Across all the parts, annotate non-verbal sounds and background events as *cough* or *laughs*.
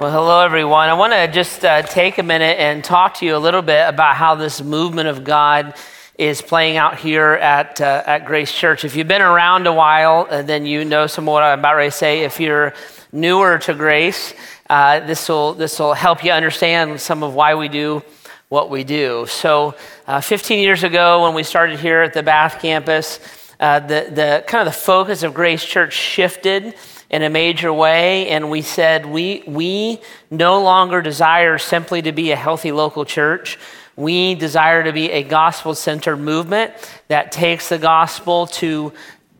Well, hello, everyone. I want to just uh, take a minute and talk to you a little bit about how this movement of God is playing out here at, uh, at Grace Church. If you've been around a while, uh, then you know some of what I'm about to say. If you're newer to Grace, uh, this will this will help you understand some of why we do what we do. So, uh, 15 years ago, when we started here at the Bath campus, uh, the the kind of the focus of Grace Church shifted in a major way, and we said we, we no longer desire simply to be a healthy local church. We desire to be a gospel centered movement that takes the gospel to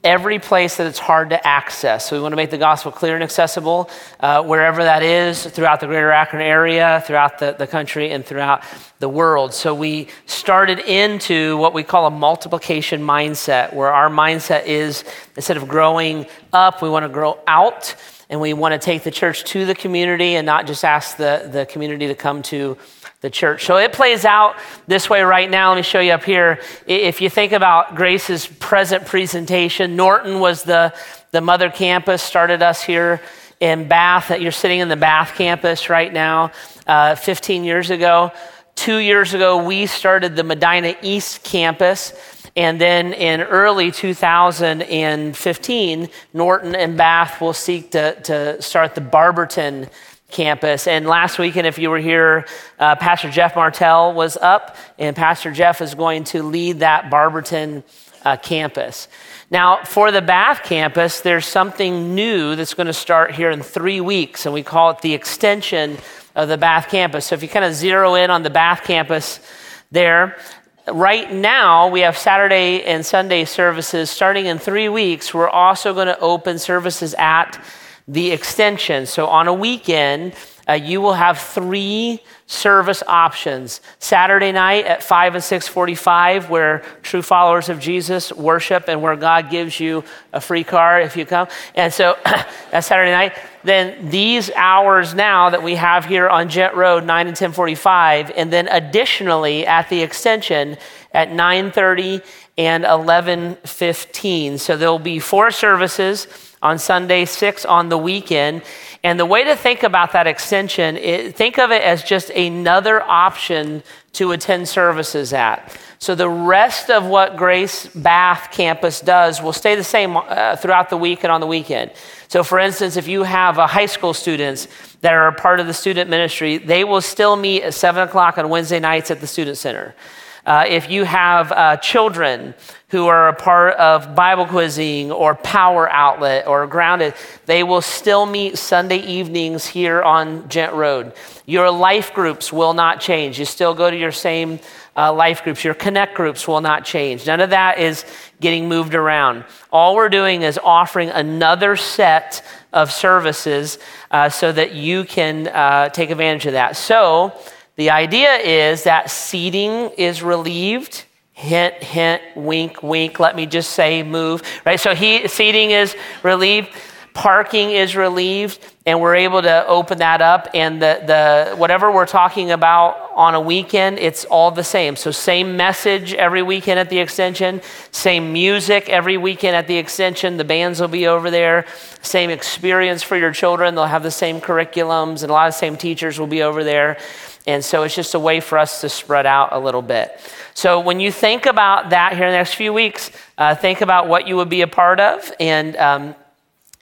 every place that it's hard to access. So we want to make the gospel clear and accessible uh, wherever that is throughout the greater Akron area, throughout the, the country, and throughout the world. So we started into what we call a multiplication mindset, where our mindset is instead of growing up, we want to grow out. And we want to take the church to the community and not just ask the, the community to come to the church. So it plays out this way right now. Let me show you up here. If you think about Grace's present presentation, Norton was the, the mother campus, started us here in Bath. You're sitting in the Bath campus right now, uh, 15 years ago. Two years ago, we started the Medina East campus. And then in early 2015, Norton and Bath will seek to, to start the Barberton campus. And last weekend, if you were here, uh, Pastor Jeff Martell was up, and Pastor Jeff is going to lead that Barberton uh, campus. Now, for the Bath campus, there's something new that's going to start here in three weeks, and we call it the extension of the Bath campus. So if you kind of zero in on the Bath campus there, right now we have Saturday and Sunday services starting in three weeks. We're also going to open services at the extension. So on a weekend, uh, you will have three service options. Saturday night at 5 and 6:45 where true followers of Jesus worship and where God gives you a free car if you come. And so *coughs* that's Saturday night. Then these hours now that we have here on Ghent Road 9 and 10:45 and then additionally at the extension at 9:30 and 11:15. So there'll be four services on Sunday, six on the weekend. And the way to think about that extension, is, think of it as just another option to attend services at. So the rest of what Grace Bath campus does will stay the same uh, throughout the week and on the weekend. So, for instance, if you have uh, high school students that are a part of the student ministry, they will still meet at 7 o'clock on Wednesday nights at the Student Center. Uh, if you have uh, children who are a part of Bible quizzing or Power Outlet or Grounded, they will still meet Sunday evenings here on Ghent Road. Your life groups will not change. You still go to your same uh, life groups. Your connect groups will not change. None of that is getting moved around. All we're doing is offering another set of services uh, so that you can uh, take advantage of that. So, the idea is that seating is relieved. Hint, hint, wink, wink. Let me just say move. Right? So he, seating is relieved. Parking is relieved, and we're able to open that up. And the, the whatever we're talking about on a weekend, it's all the same. So same message every weekend at the extension, same music every weekend at the extension. The bands will be over there. Same experience for your children. They'll have the same curriculums, and a lot of same teachers will be over there. And so it's just a way for us to spread out a little bit. So when you think about that here in the next few weeks, uh, think about what you would be a part of and, um,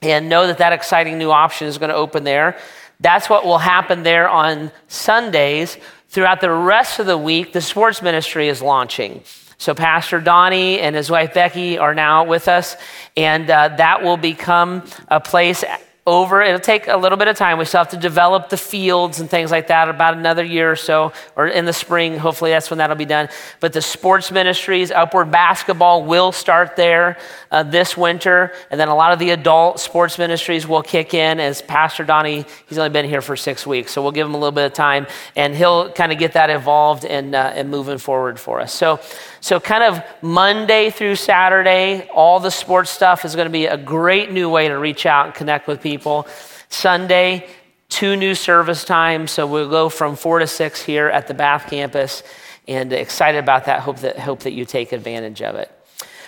and know that that exciting new option is going to open there. That's what will happen there on Sundays. Throughout the rest of the week, the sports ministry is launching. So, Pastor Donnie and his wife Becky are now with us, and uh, that will become a place over. It'll take a little bit of time. We still have to develop the fields and things like that about another year or so, or in the spring. Hopefully, that's when that'll be done. But the sports ministries, upward basketball will start there uh, this winter. And then a lot of the adult sports ministries will kick in as Pastor Donnie, he's only been here for six weeks. So we'll give him a little bit of time and he'll kind of get that involved and, uh, and moving forward for us. So, so, kind of Monday through Saturday, all the sports stuff is going to be a great new way to reach out and connect with people. Sunday, two new service times. So, we'll go from four to six here at the Bath campus. And excited about that. Hope that, hope that you take advantage of it.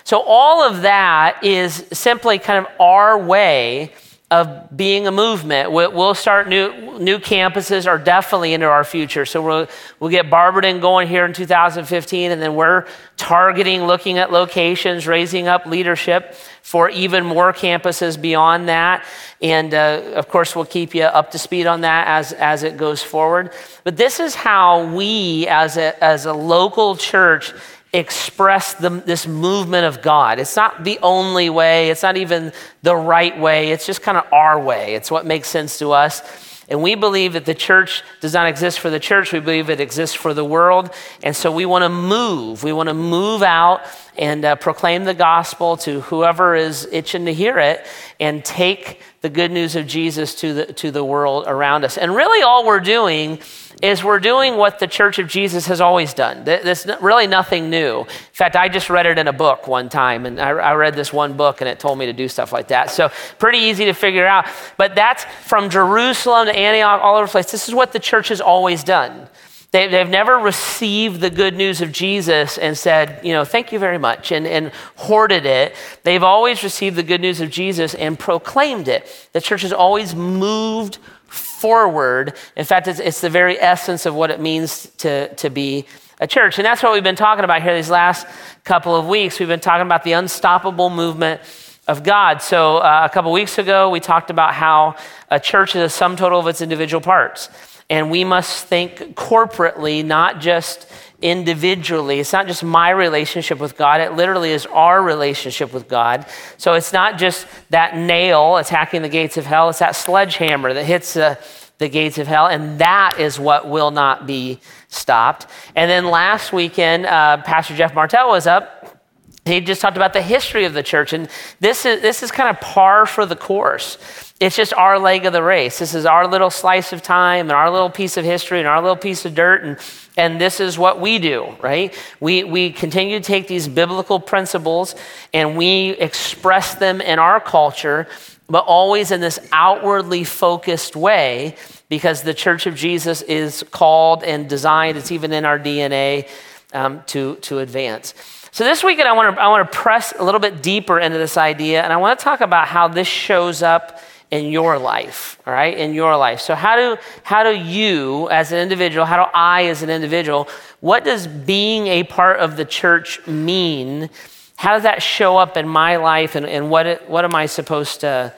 So, all of that is simply kind of our way of being a movement. We'll start new, new campuses are definitely into our future. So we'll, we'll get Barberton going here in 2015, and then we're targeting, looking at locations, raising up leadership for even more campuses beyond that. And uh, of course, we'll keep you up to speed on that as, as it goes forward. But this is how we, as a, as a local church, express the, this movement of God. It's not the only way, it's not even the right way, it's just kind of our way. It's what makes sense to us. And we believe that the church does not exist for the church. We believe it exists for the world. And so we want to move. We want to move out and uh, proclaim the gospel to whoever is itching to hear it and take the good news of Jesus to the, to the world around us. And really, all we're doing is we're doing what the Church of Jesus has always done. There's really nothing new. In fact, I just read it in a book one time, and I read this one book, and it told me to do stuff like that. So, pretty easy to figure out. But that's from Jerusalem to Antioch, all over the place. This is what the church has always done. They, have never received the good news of Jesus and said, you know, thank you very much, and, and hoarded it. They've always received the good news of Jesus and proclaimed it. The church has always moved forward. In fact, it's, it's the very essence of what it means to, to be a church. And that's what we've been talking about here these last couple of weeks. We've been talking about the unstoppable movement of God. So, uh, a couple weeks ago, we talked about how a church is a sum total of its individual parts. And we must think corporately, not just individually. It's not just my relationship with God, it literally is our relationship with God. So it's not just that nail attacking the gates of hell, it's that sledgehammer that hits the, the gates of hell, and that is what will not be stopped. And then last weekend, uh, Pastor Jeff Martell was up. He just talked about the history of the church, and this is, this is kind of par for the course. It's just our leg of the race. This is our little slice of time and our little piece of history and our little piece of dirt. And, and this is what we do, right? We, we continue to take these biblical principles and we express them in our culture, but always in this outwardly focused way because the church of Jesus is called and designed, it's even in our DNA um, to, to advance. So this weekend, I want to I want to press a little bit deeper into this idea, and I want to talk about how this shows up in your life, all right? In your life. So how do how do you as an individual, how do I as an individual, what does being a part of the church mean? How does that show up in my life and, and what it, what am I supposed to,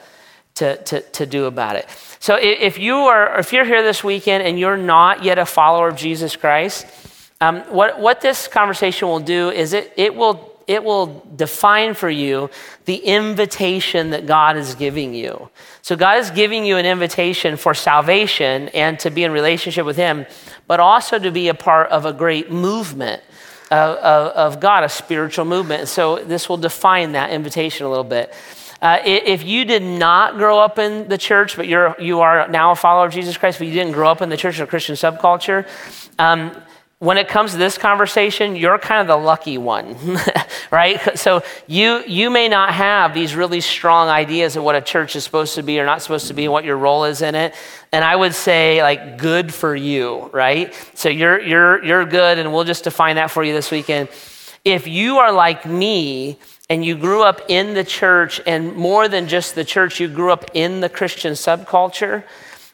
to, to, to do about it? So if you are if you're here this weekend and you're not yet a follower of Jesus Christ, um, what, what this conversation will do is it, it will it will define for you the invitation that God is giving you. So, God is giving you an invitation for salvation and to be in relationship with Him, but also to be a part of a great movement of, of, of God, a spiritual movement. So, this will define that invitation a little bit. Uh, if you did not grow up in the church, but you're, you are now a follower of Jesus Christ, but you didn't grow up in the church or Christian subculture, um, when it comes to this conversation, you're kind of the lucky one, *laughs* right? So you, you may not have these really strong ideas of what a church is supposed to be or not supposed to be, and what your role is in it. And I would say, like, good for you, right? So you're, you're, you're good, and we'll just define that for you this weekend. If you are like me and you grew up in the church, and more than just the church, you grew up in the Christian subculture,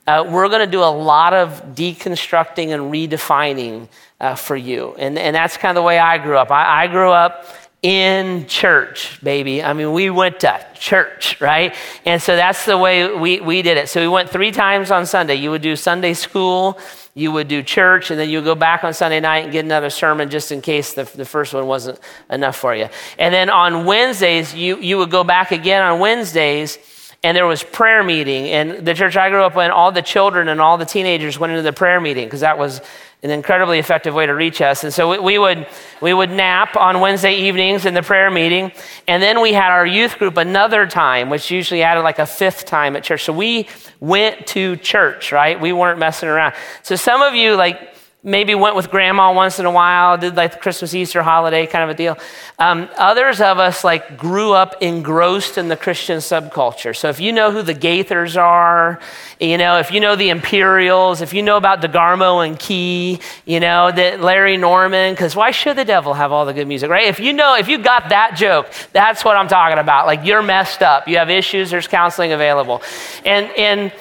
uh, we're going to do a lot of deconstructing and redefining uh, for you. And, and that's kind of the way I grew up. I, I grew up in church, baby. I mean, we went to church, right? And so that's the way we, we did it. So we went three times on Sunday. You would do Sunday school, you would do church, and then you would go back on Sunday night and get another sermon just in case the, the first one wasn't enough for you. And then on Wednesdays, you, you would go back again on Wednesdays and there was prayer meeting and the church i grew up in all the children and all the teenagers went into the prayer meeting because that was an incredibly effective way to reach us. And so we, would, we would nap on Wednesday evenings in the prayer meeting. And then we had our youth group another time, which usually added like a fifth time at church. So we went to church, right? We weren't messing around. So some of you, like, maybe went with grandma once in a while, did like the Christmas, Easter holiday kind of a deal. Um, others of us like grew up engrossed in the Christian subculture. So if you know who the Gaithers are, you know, if you know the Imperials, if you know about DeGarmo and Key, you know, that Larry Norman, because why should the devil have all the good music, right? If you know, if you got that joke, that's what I'm talking about. Like you're messed up, you have issues, there's counseling available. And, and,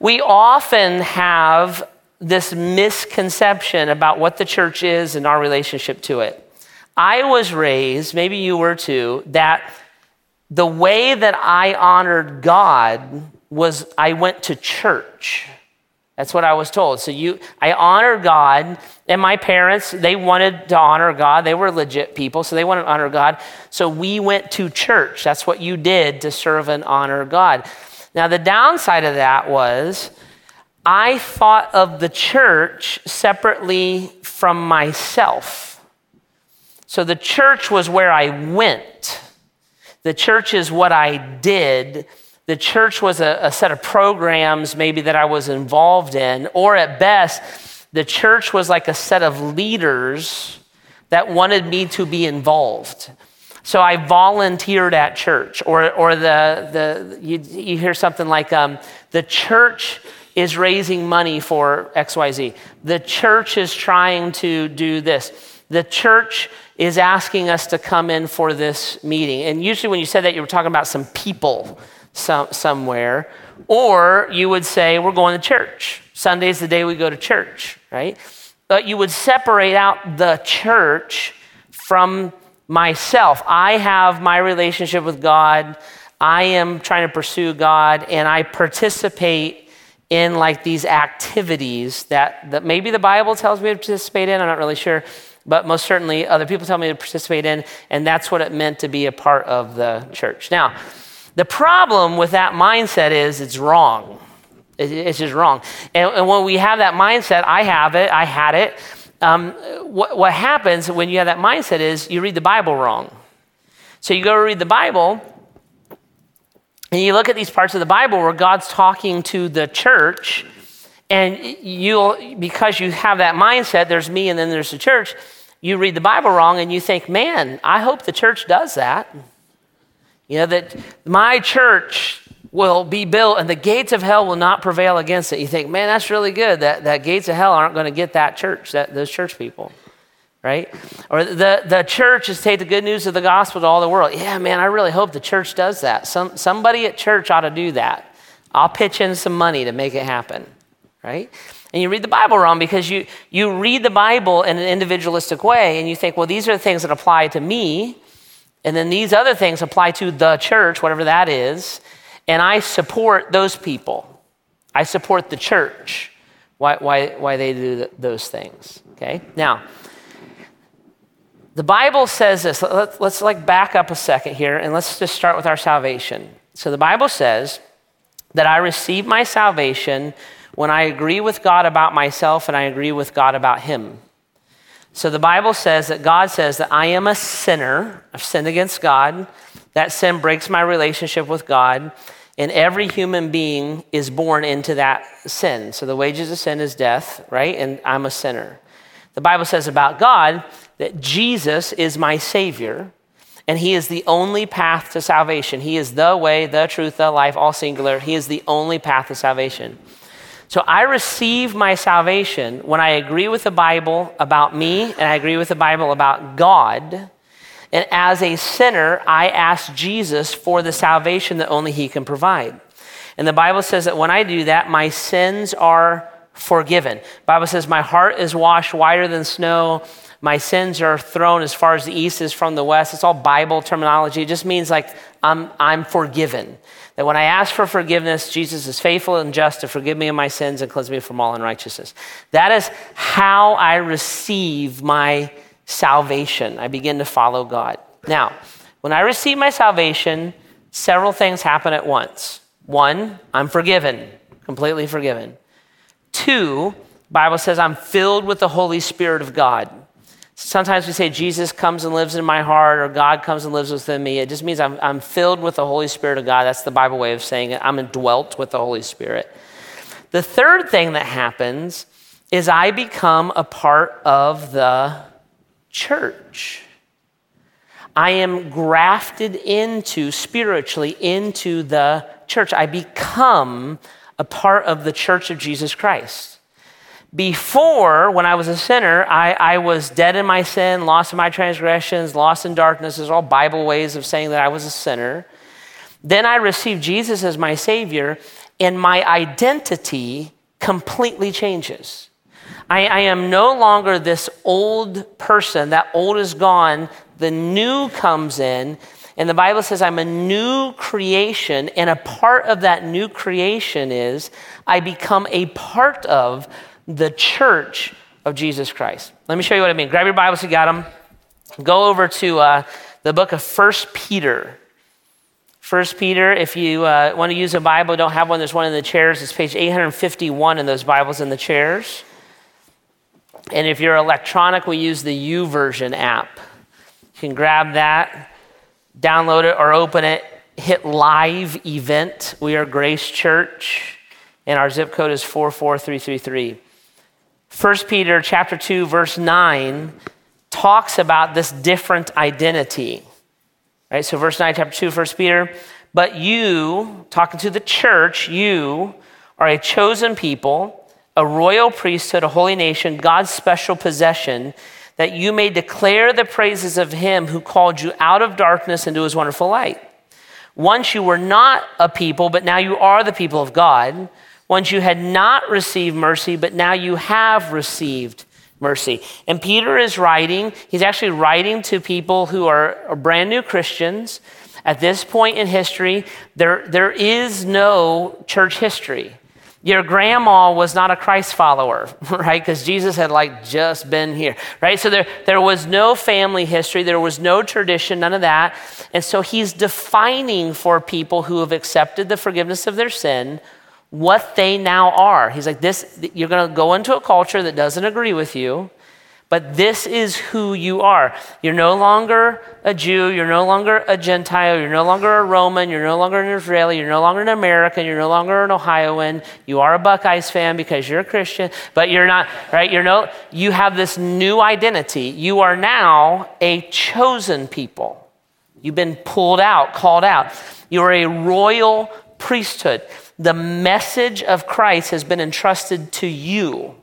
we often have this misconception about what the church is and our relationship to it. I was raised, maybe you were too, that the way that I honored God was I went to church. That's what I was told. So you I honored God and my parents, they wanted to honor God. They were legit people, so they wanted to honor God. So we went to church. That's what you did to serve and honor God. Now the downside of that was I thought of the church separately from myself. So the church was where I went. The church is what I did. The church was a, a, set of programs, maybe that I was involved in, or at best, the church was like a set of leaders that wanted me to be involved. So I volunteered at church, or, or the, the, you, you hear something like um, the church is raising money for XYZ. The church is trying to do this. The church is asking us to come in for this meeting. And usually, when you said that, you were talking about some people some, somewhere. Or you would say, We're going to church. Sunday's the day we go to church, right? But you would separate out the church from myself. I have my relationship with God. I am trying to pursue God, and I participate in like these activities that, that maybe the Bible tells me to participate in. I'm not really sure, but most certainly other people tell me to participate in, and that's what it meant to be a part of the church. Now, the problem with that mindset is it's wrong. It's just wrong. And, and when we have that mindset, I have it, I had it. Um, what, what happens when you have that mindset is you read the Bible wrong. So you go read the Bible, and you look at these parts of the Bible where God's talking to the church, and you'll, because you have that mindset, there's me and then there's the church, you read the Bible wrong and you think, man, I hope the church does that. You know, that my church will be built and the gates of hell will not prevail against it. You think, man, that's really good. That, that gates of hell aren't going to get that church, that, those church people right? Or the, the church is take the good news of the gospel to all the world. Yeah, man, I really hope the church does that. Some, somebody at church ought to do that. I'll pitch in some money to make it happen, right? And you read the Bible wrong because you, you read the Bible in an individualistic way and you think, well, these are the things that apply to me. And then these other things apply to the church, whatever that is. And I support those people. I support the church, why, why, why they do those things. Okay? Now, the Bible says this. Let's, let's like back up a second here and let's just start with our salvation. So the Bible says that I receive my salvation when I agree with God about myself and I agree with God about Him. So the Bible says that God says that I am a sinner. I've sinned against God. That sin breaks my relationship with God. And every human being is born into that sin. So the wages of sin is death, right? And I'm a sinner. The Bible says about God that Jesus is my Savior, and He is the only path to salvation. He is the way, the truth, the life, all singular. He is the only path to salvation. So I receive my salvation when I agree with the Bible about me and I agree with the Bible about God. And as a sinner, I ask Jesus for the salvation that only He can provide. And the Bible says that when I do that, my sins are forgiven. Bible says, My heart is washed whiter than snow my sins are thrown as far as the east is from the west. It's all Bible terminology. It just means like I'm, I'm forgiven. That when I ask for forgiveness, Jesus is faithful and just to forgive me of my sins and cleanse me from all unrighteousness. That is how I receive my salvation. I begin to follow God. Now, when I receive my salvation, several things happen at once. One, I'm forgiven, completely forgiven. Two, Bible says I'm filled with the Holy Spirit of God. Sometimes we say Jesus comes and lives in my heart or God comes and lives within me. It just means I'm, I'm filled with the Holy Spirit of God. That's the Bible way of saying it. I'm indwelt with the Holy Spirit. The third thing that happens is I become a part of the church. I am grafted into, spiritually, into the church. I become a part of the church of Jesus Christ. Before, when I was a sinner, I, I was dead in my sin, lost in my transgressions, lost in darkness. Those are all Bible ways of saying that I was a sinner. Then I received Jesus as my Savior, and my identity completely changes. I, I, am no longer this old person. That old is gone. The new comes in. And the Bible says I'm a new creation. And a part of that new creation is I become a part of the church of Jesus Christ. Let me show you what I mean. Grab your Bibles, you got them. Go over to uh, the book of First Peter. First Peter, if you uh, want to use a Bible, don't have one, there's one in the chairs. It's page 851 in those Bibles in the chairs. And if you're electronic, we use the YouVersion app. You can grab that, download it, or open it. Hit live event. We are Grace Church, and our zip code is 44333. 1 Peter chapter 2 verse 9 talks about this different identity. Right? So verse 9 chapter 2 1 Peter, but you talking to the church, you are a chosen people, a royal priesthood, a holy nation, God's special possession, that you may declare the praises of him who called you out of darkness into his wonderful light. Once you were not a people, but now you are the people of God. Once you had not received mercy, but now you have received mercy. And Peter is writing, he's actually writing to people who are, brand new Christians. At this point in history, there, there is no church history. Your grandma was not a Christ follower, *laughs* right? Because Jesus had like just been here, right? So there, there was no family history, there was no tradition, none of that. And so he's defining for people who have accepted the forgiveness of their sin what they now are. He's like, this, you're going to go into a culture that doesn't agree with you, but this is who you are. You're no longer a Jew, you're no longer a Gentile, you're no longer a Roman, you're no longer an Israeli, you're no longer an American, you're no longer an Ohioan. You are a Buckeyes fan because you're a Christian, but you're not, right? You're no, you have this new identity. You are now a chosen people. You've been pulled out, called out. You're a royal priesthood. The message of Christ has been entrusted to you.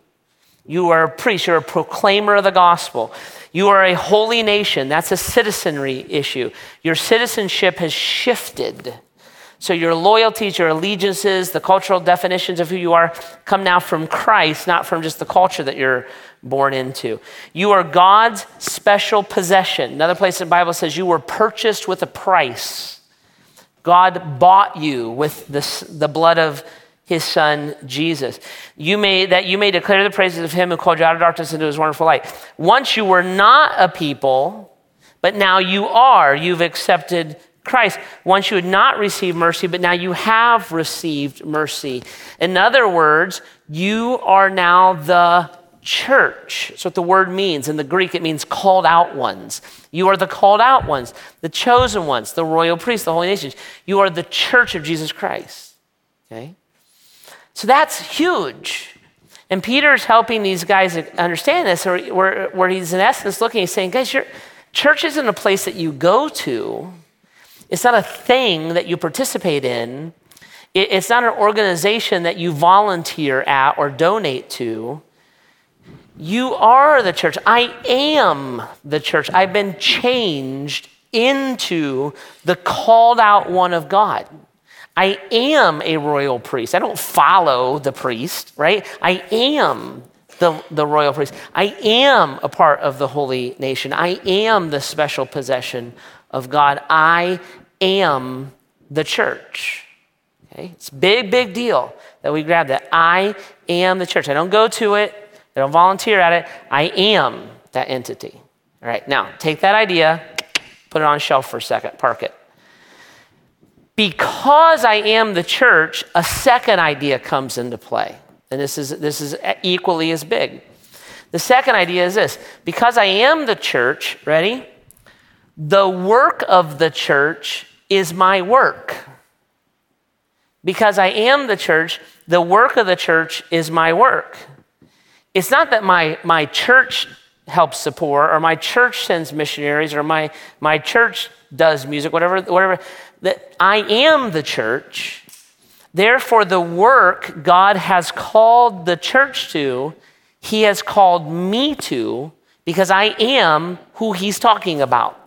You are a priest, you're a proclaimer of the gospel. You are a holy nation. That's a citizenry issue. Your citizenship has shifted. So your loyalties, your allegiances, the cultural definitions of who you are come now from Christ, not from just the culture that you're born into. You are God's special possession. Another place in the Bible says you were purchased with a price. God bought you with the, the blood of his son Jesus. You may that you may declare the praises of him who called you out of darkness into his wonderful light. Once you were not a people, but now you are. You've accepted Christ. Once you had not received mercy, but now you have received mercy. In other words, you are now the church. That's what the word means. In the Greek, it means called out ones. You are the called out ones, the chosen ones, the royal priests, the holy nations. You are the church of Jesus Christ. Okay? So that's huge. And Peter's helping these guys understand this, where, where he's in essence looking, he's saying, guys, your church isn't a place that you go to. It's not a thing that you participate in. It's not an organization that you volunteer at or donate to. You are the church. I am the church. I've been changed into the called out one of God. I am a royal priest. I don't follow the priest, right? I am the, the royal priest. I am a part of the holy nation. I am the special possession of God. I am the church. Okay? It's big, big deal that we grab that. I am the church. I don't go to it. I don't volunteer at it. I am that entity. All right, now take that idea, put it on a shelf for a second, park it. Because I am the church, a second idea comes into play. And this is, this is equally as big. The second idea is this because I am the church, ready? The work of the church is my work. Because I am the church, the work of the church is my work. it's not that my, my church helps support or my church sends missionaries or my, my church does music, whatever, whatever, that I am the church. Therefore, the work God has called the church to, He has called me to because I am who He's talking about.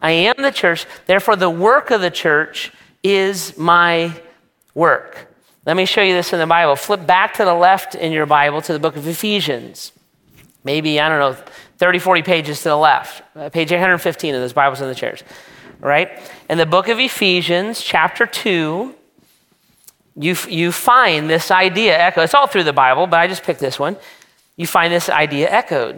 I am the church. Therefore, the work of the church is my work. Let me show you this in the Bible. Flip back to the left in your Bible to the book of Ephesians. Maybe, I don't know, 30, 40 pages to the left. Uh, page 815 of those Bibles in the chairs. Right? In the book of Ephesians, chapter 2, you, you find this idea echoed. It's all through the Bible, but I just picked this one. You find this idea echoed.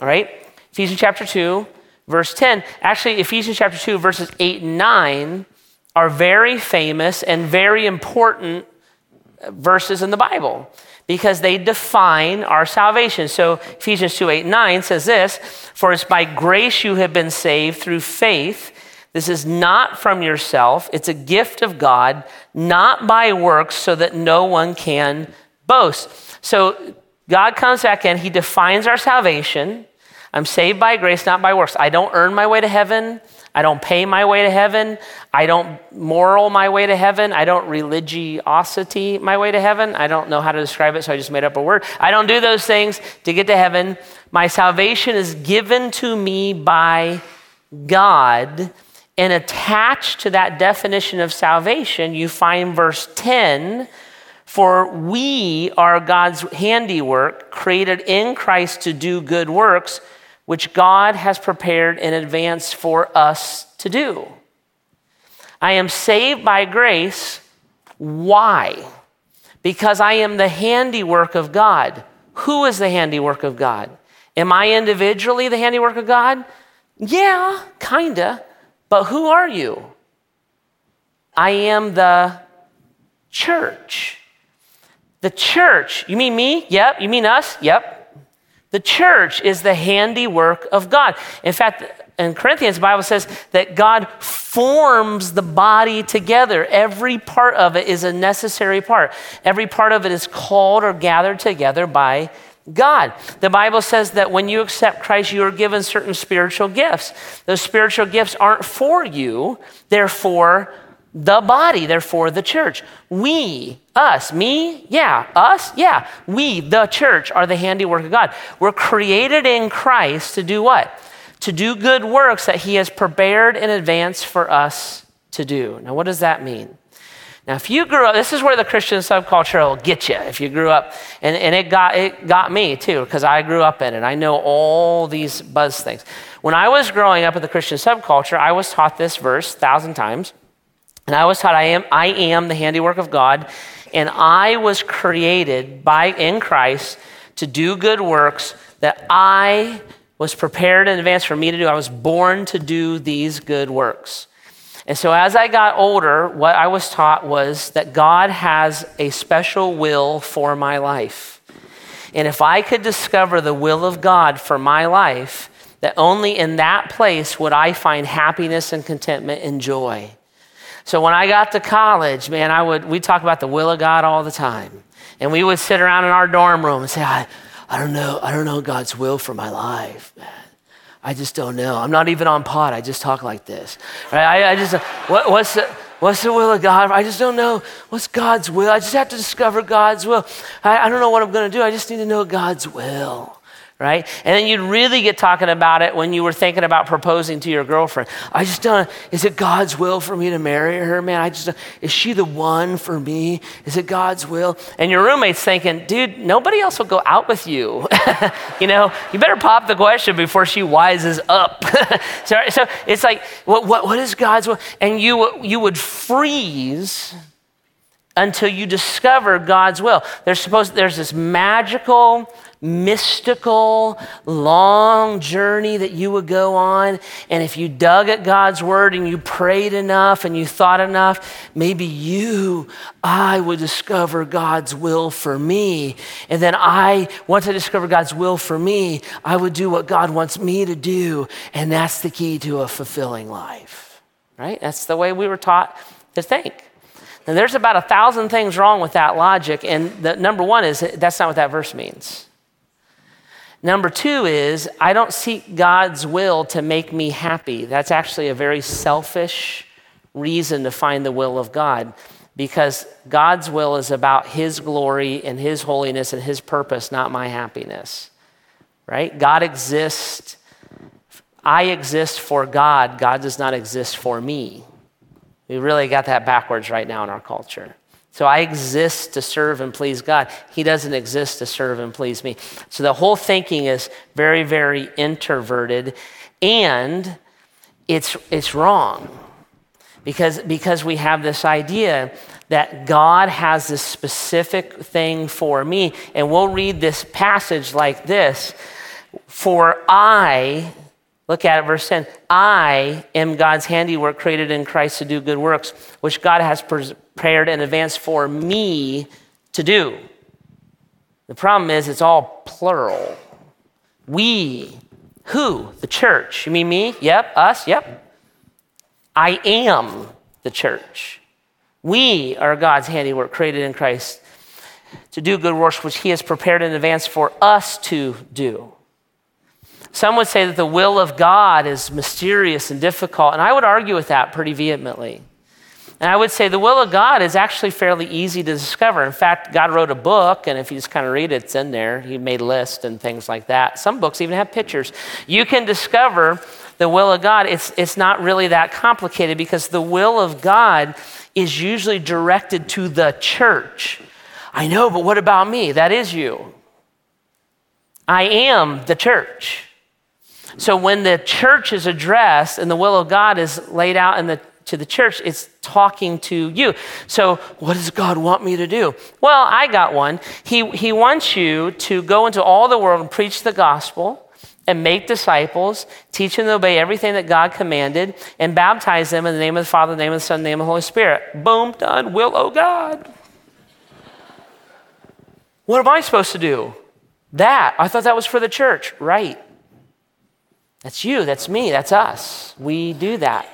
All right? Ephesians chapter 2, verse 10. Actually, Ephesians chapter 2, verses 8 and 9 are very famous and very important verses in the Bible because they define our salvation. So Ephesians 2 8 9 says this For it's by grace you have been saved through faith. This is not from yourself, it's a gift of God, not by works, so that no one can boast. So God comes back in, He defines our salvation. I'm saved by grace, not by works. I don't earn my way to heaven. I don't pay my way to heaven. I don't moral my way to heaven. I don't religiosity my way to heaven. I don't know how to describe it, so I just made up a word. I don't do those things to get to heaven. My salvation is given to me by God. And attached to that definition of salvation, you find verse 10 For we are God's handiwork, created in Christ to do good works which God has prepared in advance for us to do. I am saved by grace. Why? Because I am the handiwork of God. Who is the handiwork of God? Am I individually the handiwork of God? Yeah, kinda. But who are you? I am the church. The church. You mean me? Yep. You mean us? Yep. The church is the handiwork of God. In fact, in Corinthians, the Bible says that God forms the body together. Every part of it is a necessary part. Every part of it is called or gathered together by God. The Bible says that when you accept Christ, you are given certain spiritual gifts. Those spiritual gifts aren't for you, they're for the body, they're for the church. We, us, me, yeah, us, yeah. We, the church, are the handiwork of God. We're created in Christ to do what? To do good works that He has prepared in advance for us to do. Now, what does that mean? Now, if you grew up, this is where the Christian subculture will get you. If you grew up, and, and it, got, it got me too, because I grew up in it. I know all these buzz things. When I was growing up in the Christian subculture, I was taught this verse a thousand times. And I was taught I am, I am the handiwork of God, and I was created by in Christ to do good works that I was prepared in advance for me to do. I was born to do these good works. And so as I got older, what I was taught was that God has a special will for my life. And if I could discover the will of God for my life, that only in that place would I find happiness and contentment and joy. So when I got to college, man, I would we talk about the will of God all the time. And we would sit around in our dorm room and say, I, I don't know, I don't know God's will for my life, man. I just don't know. I'm not even on pot. I just talk like this. Right? I, I just, what, what's the, what's the will of God? I just don't know. What's God's will? I just have to discover God's will. I, I don't know what I'm going to do. I just need to know God's will right? And then you'd really get talking about it when you were thinking about proposing to your girlfriend. I just don't, is it God's will for me to marry her, man? I just, is she the one for me? Is it God's will? And your roommate's thinking, dude, nobody else will go out with you. *laughs* you know, you better pop the question before she wises up. *laughs* so, so it's like, what, what, what is God's will? And you, you would freeze until you discover God's will. There's supposed, there's this magical, mystical, long journey that you would go on. And if you dug at God's word and you prayed enough and you thought enough, maybe you, I would discover God's will for me. And then I, once I discover God's will for me, I would do what God wants me to do. And that's the key to a fulfilling life, right? That's the way we were taught to think. Now, there's about a thousand things wrong with that logic, and the, number one is that's not what that verse means. Number two is I don't seek God's will to make me happy. That's actually a very selfish reason to find the will of God because God's will is about His glory and His holiness and His purpose, not my happiness. Right? God exists. I exist for God. God does not exist for me. We really got that backwards right now in our culture. So I exist to serve and please God. He doesn't exist to serve and please me. So the whole thinking is very, very introverted and it's, it's wrong because, because we have this idea that God has this specific thing for me. And we'll read this passage like this For I, look at it, verse 10 I am God's handiwork created in Christ to do good works, which God has prepared in advance for me to do. The problem is it's all plural. We, who? The church. You mean me? Yep. Us? Yep. I am the church. We are God's handiwork created in Christ to do good works which He has prepared in advance for us to do. Some would say that the will of God is mysterious and difficult, and I would argue with that pretty vehemently. And I would say the will of God is actually fairly easy to discover. In fact, God wrote a book, and if you just kind of read it, it's in there. He made lists and things like that. Some books even have pictures. You can discover the will of God. It's, it's not really that complicated because the will of God is usually directed to the church. I know, but what about me? That is you. I am the church. So when the church is addressed and the will of God is laid out in the to the church, it's talking to you. So, what does God want me to do? Well, I got one. He, he wants you to go into all the world and preach the gospel and make disciples, teach them to obey everything that God commanded, and baptize them in the name of the Father, the name of the Son, the name of the Holy Spirit. Boom, done. Will, oh God. What am I supposed to do? That. I thought that was for the church. Right. That's you, that's me, that's us. We do that.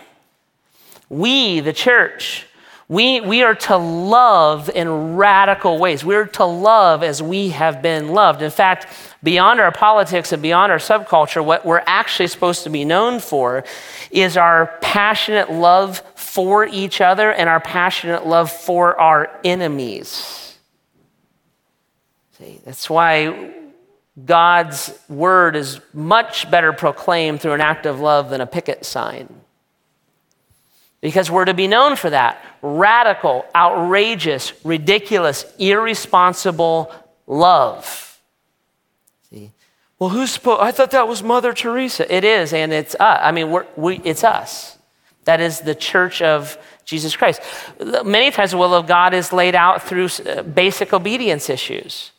We, the church, we, we are to love in radical ways. We're to love as we have been loved. In fact, beyond our politics and beyond our subculture, what we're actually supposed to be known for is our passionate love for each other and our passionate love for our enemies. See, that's why God's word is much better proclaimed through an act of love than a picket sign because we're to be known for that radical, outrageous, ridiculous, irresponsible love. See? Well, who's supposed? I thought that was Mother Teresa. It is, and it's us. I mean, we're, we, it's us. That is the church of Jesus Christ. Many times, the will of God is laid out through uh, basic obedience issues.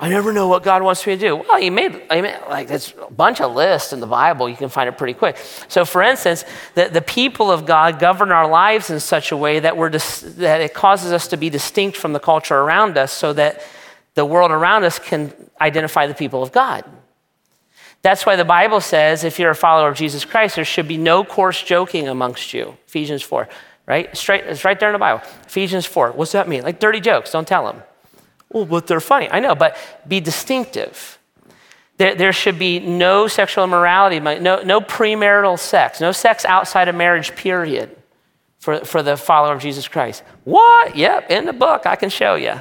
I never know what God wants me to do. Well, he made, made like there's a bunch of lists in the Bible. You can find it pretty quick. So, for instance, the, the people of God govern our lives in such a way that we're dis, that it causes us to be distinct from the culture around us, so that the world around us can identify the people of God. That's why the Bible says, if you're a follower of Jesus Christ, there should be no coarse joking amongst you. Ephesians 4, right? Straight, it's right there in the Bible. Ephesians 4. What's that mean? Like dirty jokes. Don't tell them. Well, but they're funny. I know, but be distinctive. There, there should be no sexual immorality, no, no premarital sex, no sex outside of marriage, period, for, for the follower of Jesus Christ. What? Yep, in the book, I can show you.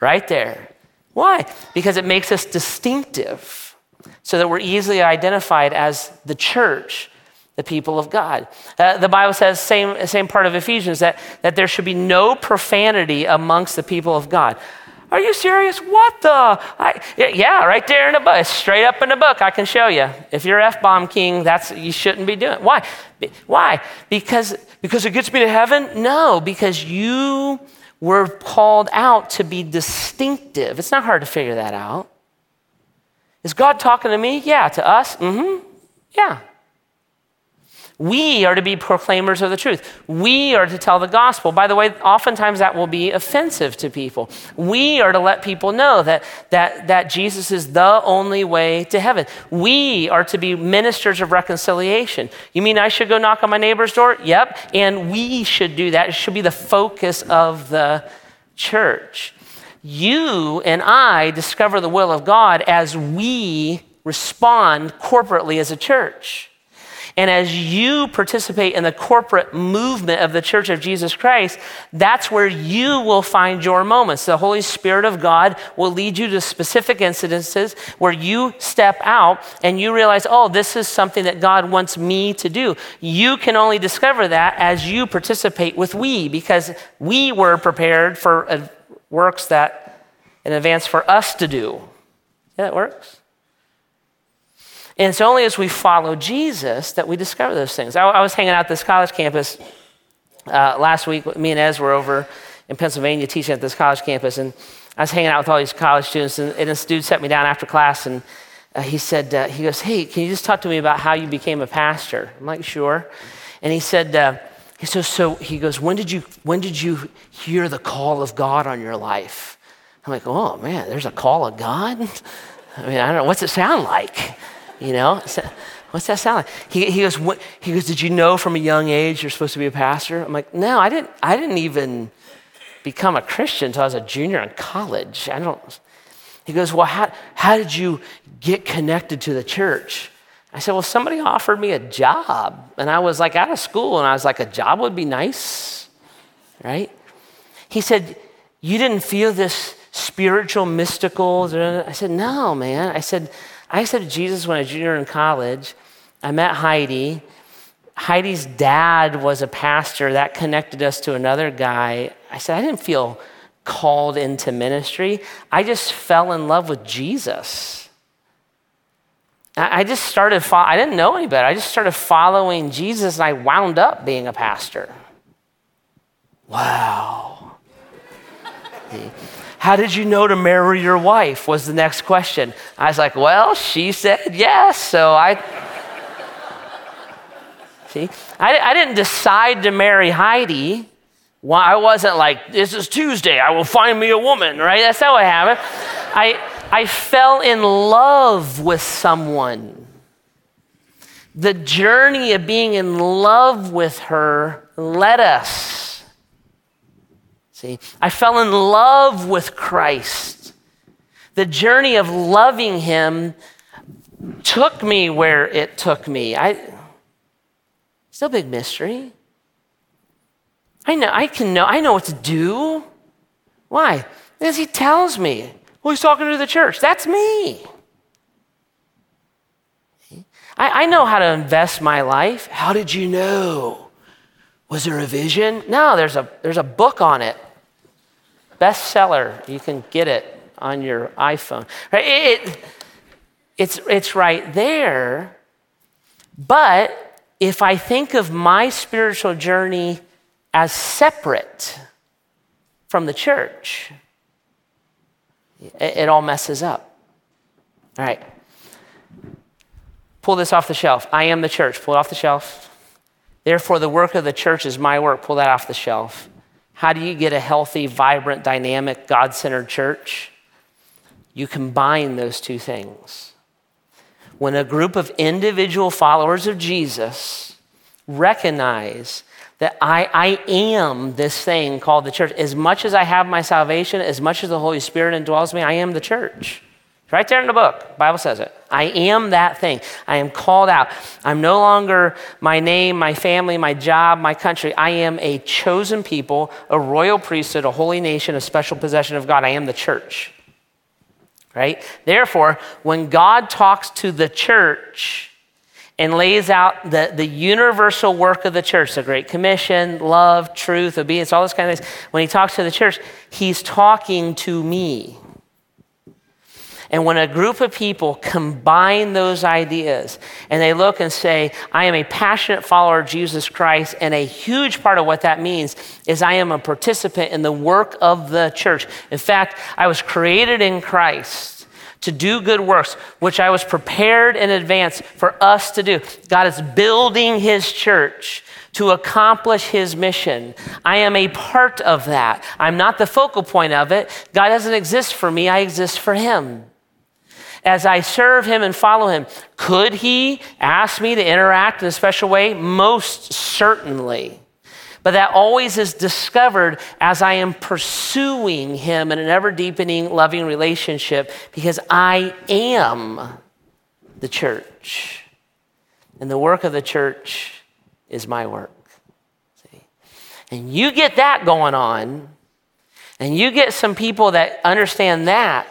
Right there. Why? Because it makes us distinctive so that we're easily identified as the church, the people of God. Uh, the Bible says, same, same part of Ephesians, that, that there should be no profanity amongst the people of God. Are you serious? What the? I, yeah, right there in the book. straight up in the book. I can show you. If you're F bomb king, that's you shouldn't be doing. Why? Why? Because because it gets me to heaven? No, because you were called out to be distinctive. It's not hard to figure that out. Is God talking to me? Yeah. To us? Mm-hmm. Yeah. We are to be proclaimers of the truth. We are to tell the gospel. By the way, oftentimes that will be offensive to people. We are to let people know that, that, that Jesus is the only way to heaven. We are to be ministers of reconciliation. You mean I should go knock on my neighbor's door? Yep. And we should do that. It should be the focus of the church. You and I discover the will of God as we respond corporately as a church. And as you participate in the corporate movement of the Church of Jesus Christ, that's where you will find your moments. The Holy Spirit of God will lead you to specific incidences where you step out and you realize, oh, this is something that God wants me to do. You can only discover that as you participate with we, because we were prepared for works that in advance for us to do. Yeah, that works. And it's only as we follow Jesus that we discover those things. I, I was hanging out at this college campus uh, last week. Me and Ez were over in Pennsylvania teaching at this college campus, and I was hanging out with all these college students, and, and this dude set me down after class, and uh, he said, uh, he goes, hey, can you just talk to me about how you became a pastor? I'm like, sure. And he said, uh, he says, so he goes, when did you when did you hear the call of God on your life? I'm like, oh man, there's a call of God. *laughs* I mean, I don't know what's it sound like. You know, what's that sound like? He, he goes, what, he goes, did you know from a young age you're supposed to be a pastor? I'm like, no, I didn't. I didn't even become a Christian until I was a junior in college. I don't. He goes, well, how, how did you get connected to the church? I said, well, somebody offered me a job, and I was like out of school, and I was like, a job would be nice, right? He said, you didn't feel this spiritual, mystical. I said, no, man. I said, I accepted Jesus when I was junior in college. I met Heidi. Heidi's dad was a pastor. That connected us to another guy. I said, I didn't feel called into ministry. I just fell in love with Jesus. I just started, I didn't know any better. I just started following Jesus and I wound up being a pastor. Wow. How did you know to marry your wife? Was the next question. I was like, Well, she said yes. So I. *laughs* See, I, I didn't decide to marry Heidi. Well, I wasn't like, This is Tuesday. I will find me a woman, right? That's not what happened. I, I fell in love with someone. The journey of being in love with her led us See, I fell in love with Christ. The journey of loving him took me where it took me. I still big mystery. I know I can know I know what to do. Why? Because he tells me. Well, he's talking to the church. That's me. I, I know how to invest my life. How did you know? Was there a vision? No, there's a, there's a book on it bestseller. You can get it on your iPhone. It, it's, it's right there. But if I think of my spiritual journey as separate from the church, it, it all messes up. All right. Pull this off the shelf. I am the church. Pull it off the shelf. Therefore, the work of the church is my work. Pull that off the shelf. How do you get a healthy, vibrant, dynamic, God centered church? You combine those two things. When a group of individual followers of Jesus recognize that I, I am this thing called the church, as much as I have my salvation, as much as the Holy Spirit indwells me, I am the church. Right there in the book, the Bible says it. I am that thing. I am called out. I'm no longer my name, my family, my job, my country. I am a chosen people, a royal priesthood, a holy nation, a special possession of God. I am the church. Right? Therefore, when God talks to the church, and lays out the, the universal work of the church the Great Commission, love, truth, obedience, all those kind of things. When he talks to the church, he's talking to me. And when a group of people combine those ideas and they look and say, I am a passionate follower of Jesus Christ, and a huge part of what that means is I am a participant in the work of the church. In fact, I was created in Christ to do good works, which I was prepared in advance for us to do. God is building his church to accomplish his mission. I am a part of that. I'm not the focal point of it. God doesn't exist for me, I exist for him. As I serve him and follow him, could he ask me to interact in a special way? Most certainly. But that always is discovered as I am pursuing Him in an ever deepening, loving relationship because I am the church. And the work of the church is my work. See? And you get that going on, and you get some people that understand that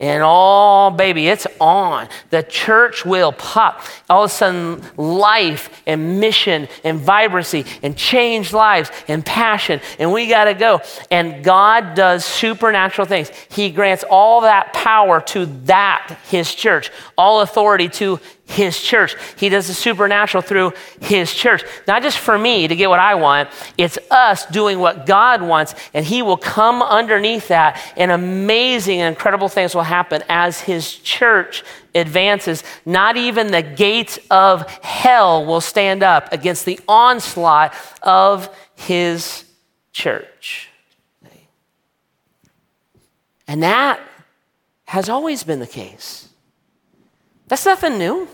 and oh, baby, it's on. The church will pop. All of a sudden, life and mission and vibrancy and changed lives and passion. And we got to go. And God does supernatural things. He grants all that power to that, his church, all authority to his church. He does the supernatural through his church. Not just for me to get what I want, it's us doing what God wants, and he will come underneath that, and amazing and incredible things will happen as his church advances. Not even the gates of hell will stand up against the onslaught of his church. And that has always been the case. That's nothing new.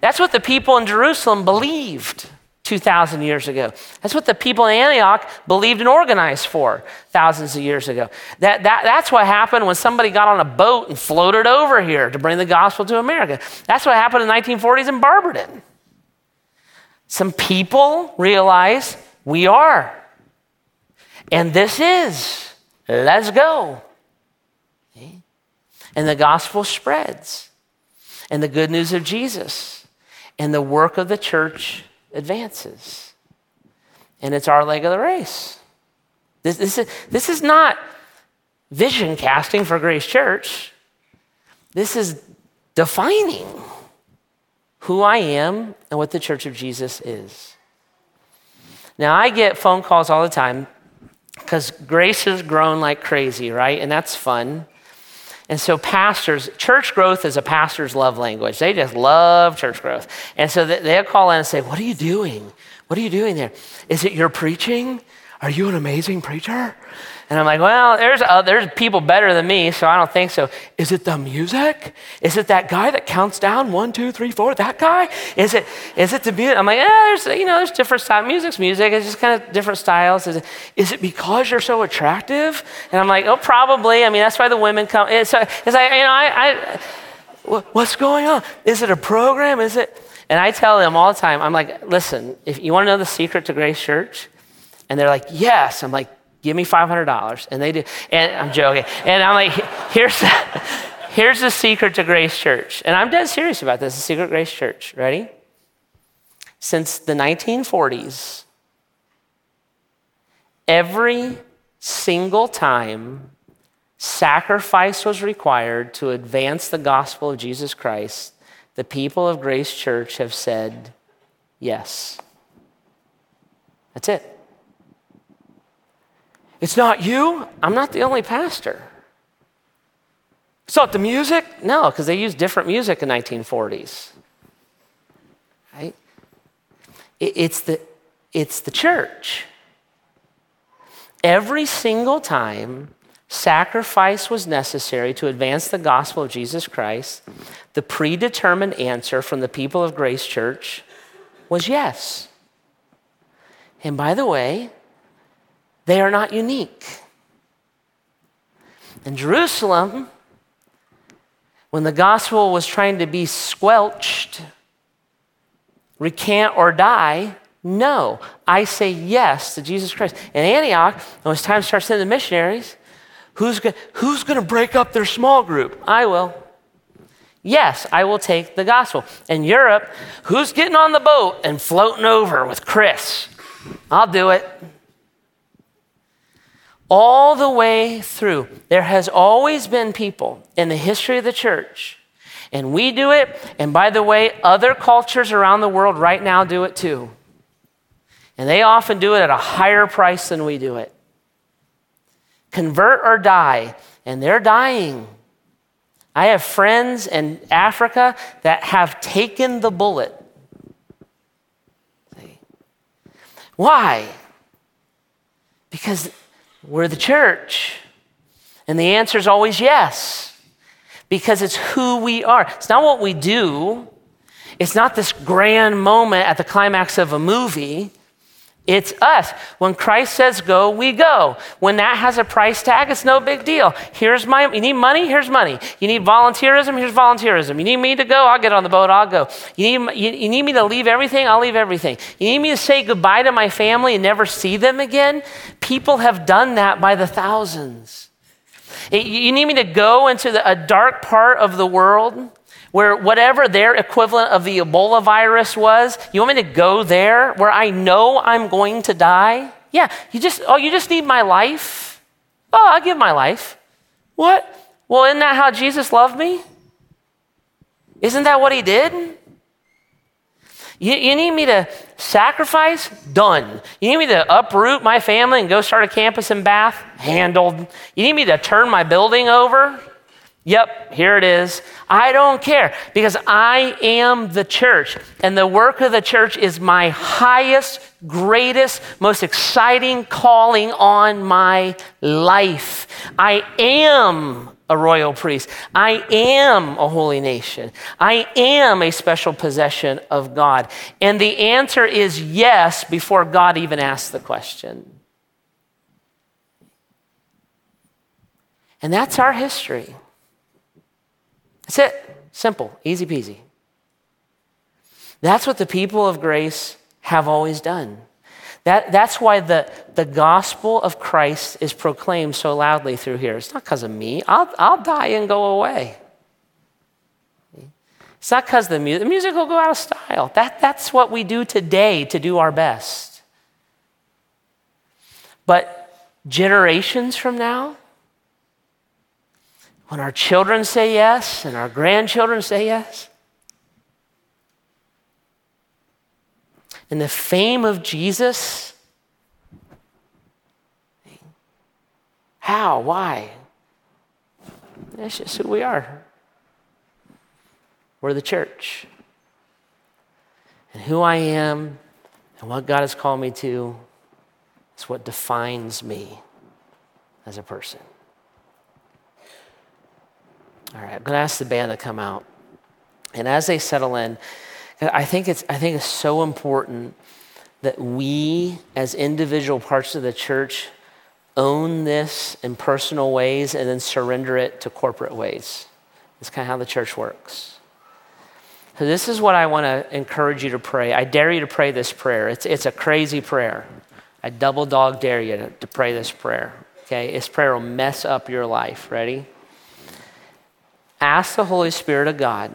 That's what the people in Jerusalem believed 2,000 years ago. That's what the people in Antioch believed and organized for thousands of years ago. That, that, that's what happened when somebody got on a boat and floated over here to bring the gospel to America. That's what happened in the 1940s in Barberton. Some people realize we are. And this is. Let's go. And the gospel spreads. And the good news of Jesus and the work of the church advances. And it's our leg of the race. This, this, is, this is not vision casting for Grace Church. This is defining who I am and what the Church of Jesus is. Now, I get phone calls all the time because Grace has grown like crazy, right? And that's fun. And so, pastors, church growth is a pastor's love language. They just love church growth. And so they'll call in and say, What are you doing? What are you doing there? Is it your preaching? Are you an amazing preacher? And I'm like, well, there's, uh, there's people better than me, so I don't think so. Is it the music? Is it that guy that counts down one, two, three, four? That guy? Is it, is it the music? I'm like, yeah, there's, you know, there's different styles. Music's music. It's just kind of different styles. Is it, is it because you're so attractive? And I'm like, oh, probably. I mean, that's why the women come. It's, it's like, you know, I, I, what's going on? Is it a program? Is it? And I tell them all the time, I'm like, listen, if you want to know the secret to Grace Church, and they're like, yes. I'm like, give me $500. And they do. And I'm joking. And I'm like, here's the, here's the secret to Grace Church. And I'm dead serious about this the secret Grace Church. Ready? Since the 1940s, every single time sacrifice was required to advance the gospel of Jesus Christ, the people of Grace Church have said yes. That's it. It's not you. I'm not the only pastor. It's not the music. No, because they used different music in 1940s. Right? It's the, it's the church. Every single time sacrifice was necessary to advance the gospel of Jesus Christ, the predetermined answer from the people of Grace Church was yes. And by the way, they are not unique. In Jerusalem, when the gospel was trying to be squelched, recant or die, no. I say yes to Jesus Christ. In Antioch, when it's time to start sending the missionaries, who's going to break up their small group? I will. Yes, I will take the gospel. In Europe, who's getting on the boat and floating over with Chris? I'll do it all the way through, there has always been people in the history of the church, and we do it, and by the way, other cultures around the world right now do it too. And they often do it at a higher price than we do it. Convert or die, and they're dying. I have friends in Africa that have taken the bullet. Why? Because we're the church. And the answer is always yes, because it's who we are. It's not what we do, it's not this grand moment at the climax of a movie. It's us. When Christ says go, we go. When that has a price tag, it's no big deal. Here's my, you need money? Here's money. You need volunteerism? Here's volunteerism. You need me to go? I'll get on the boat, I'll go. You need, you, you need me to leave everything? I'll leave everything. You need me to say goodbye to my family and never see them again? People have done that by the thousands. You need me to go into the, a dark part of the world where whatever their equivalent of the Ebola virus was, you want me to go there where I know I'm going to die? Yeah, you just, oh, you just need my life? Oh, I'll give my life. What? Well, isn't that how Jesus loved me? Isn't that what he did? You, you, need me to sacrifice? Done. You need me to uproot my family and go start a campus in Bath? Handled. You need me to turn my building over? Yep, here it is. I don't care because I am the church, and the work of the church is my highest, greatest, most exciting calling on my life. I am a royal priest. I am a holy nation. I am a special possession of God. And the answer is yes before God even asks the question. And that's our history. That's it. Simple, easy peasy. That's what the people of grace have always done. That, that's why the, the gospel of Christ is proclaimed so loudly through here. It's not because of me. I'll, I'll die and go away. It's not because the music, the music will go out of style. That, that's what we do today to do our best. But generations from now, when our children say yes and our grandchildren say yes? And the fame of Jesus? How? Why? That's just who we are. We're the church. And who I am and what God has called me to is what defines me as a person. All right, I'm going to ask the band to come out. And as they settle in, I think it's, I think it's so important that we, as individual parts of the church, own this in personal ways and then surrender it to corporate ways. That's kind of how the church works. So, this is what I want to encourage you to pray. I dare you to pray this prayer. It's, it's a crazy prayer. I double dog dare you to, to pray this prayer. Okay? This prayer will mess up your life. Ready? Ask the Holy Spirit of God,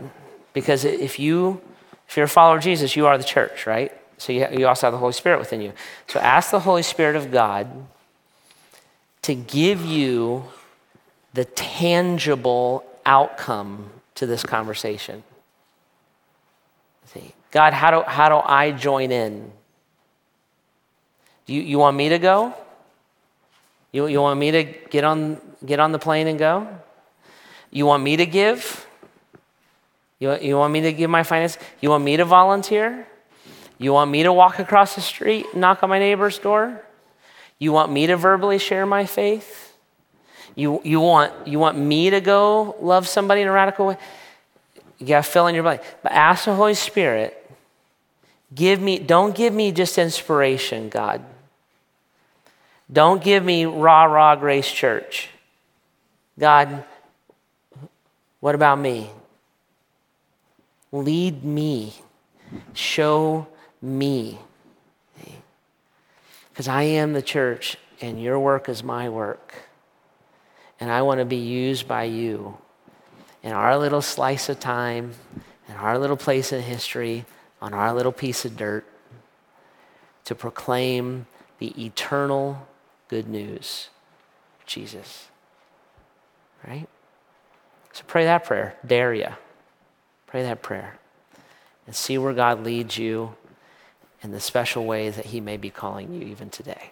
because if you if you're a follower of Jesus, you are the church, right? So you, you also have the Holy Spirit within you. So ask the Holy Spirit of God to give you the tangible outcome to this conversation. See, God, how do, how do I join in? Do you, you want me to go? You, you want me to get on, get on the plane and go? You want me to give? You, you want me to give my finance? You want me to volunteer? You want me to walk across the street knock on my neighbor's door? You want me to verbally share my faith? You, you, want, you want me to go love somebody in a radical way? You got to fill in your blank. But ask the Holy Spirit, give me, don't give me just inspiration, God. Don't give me rah rah grace church. God, what about me? Lead me. Show me. Because I am the church and your work is my work. And I want to be used by you in our little slice of time, in our little place in history, on our little piece of dirt, to proclaim the eternal good news Jesus. Right? So pray that prayer. Dare you. Pray that prayer. And see where God leads you in the special ways that He may be calling you even today.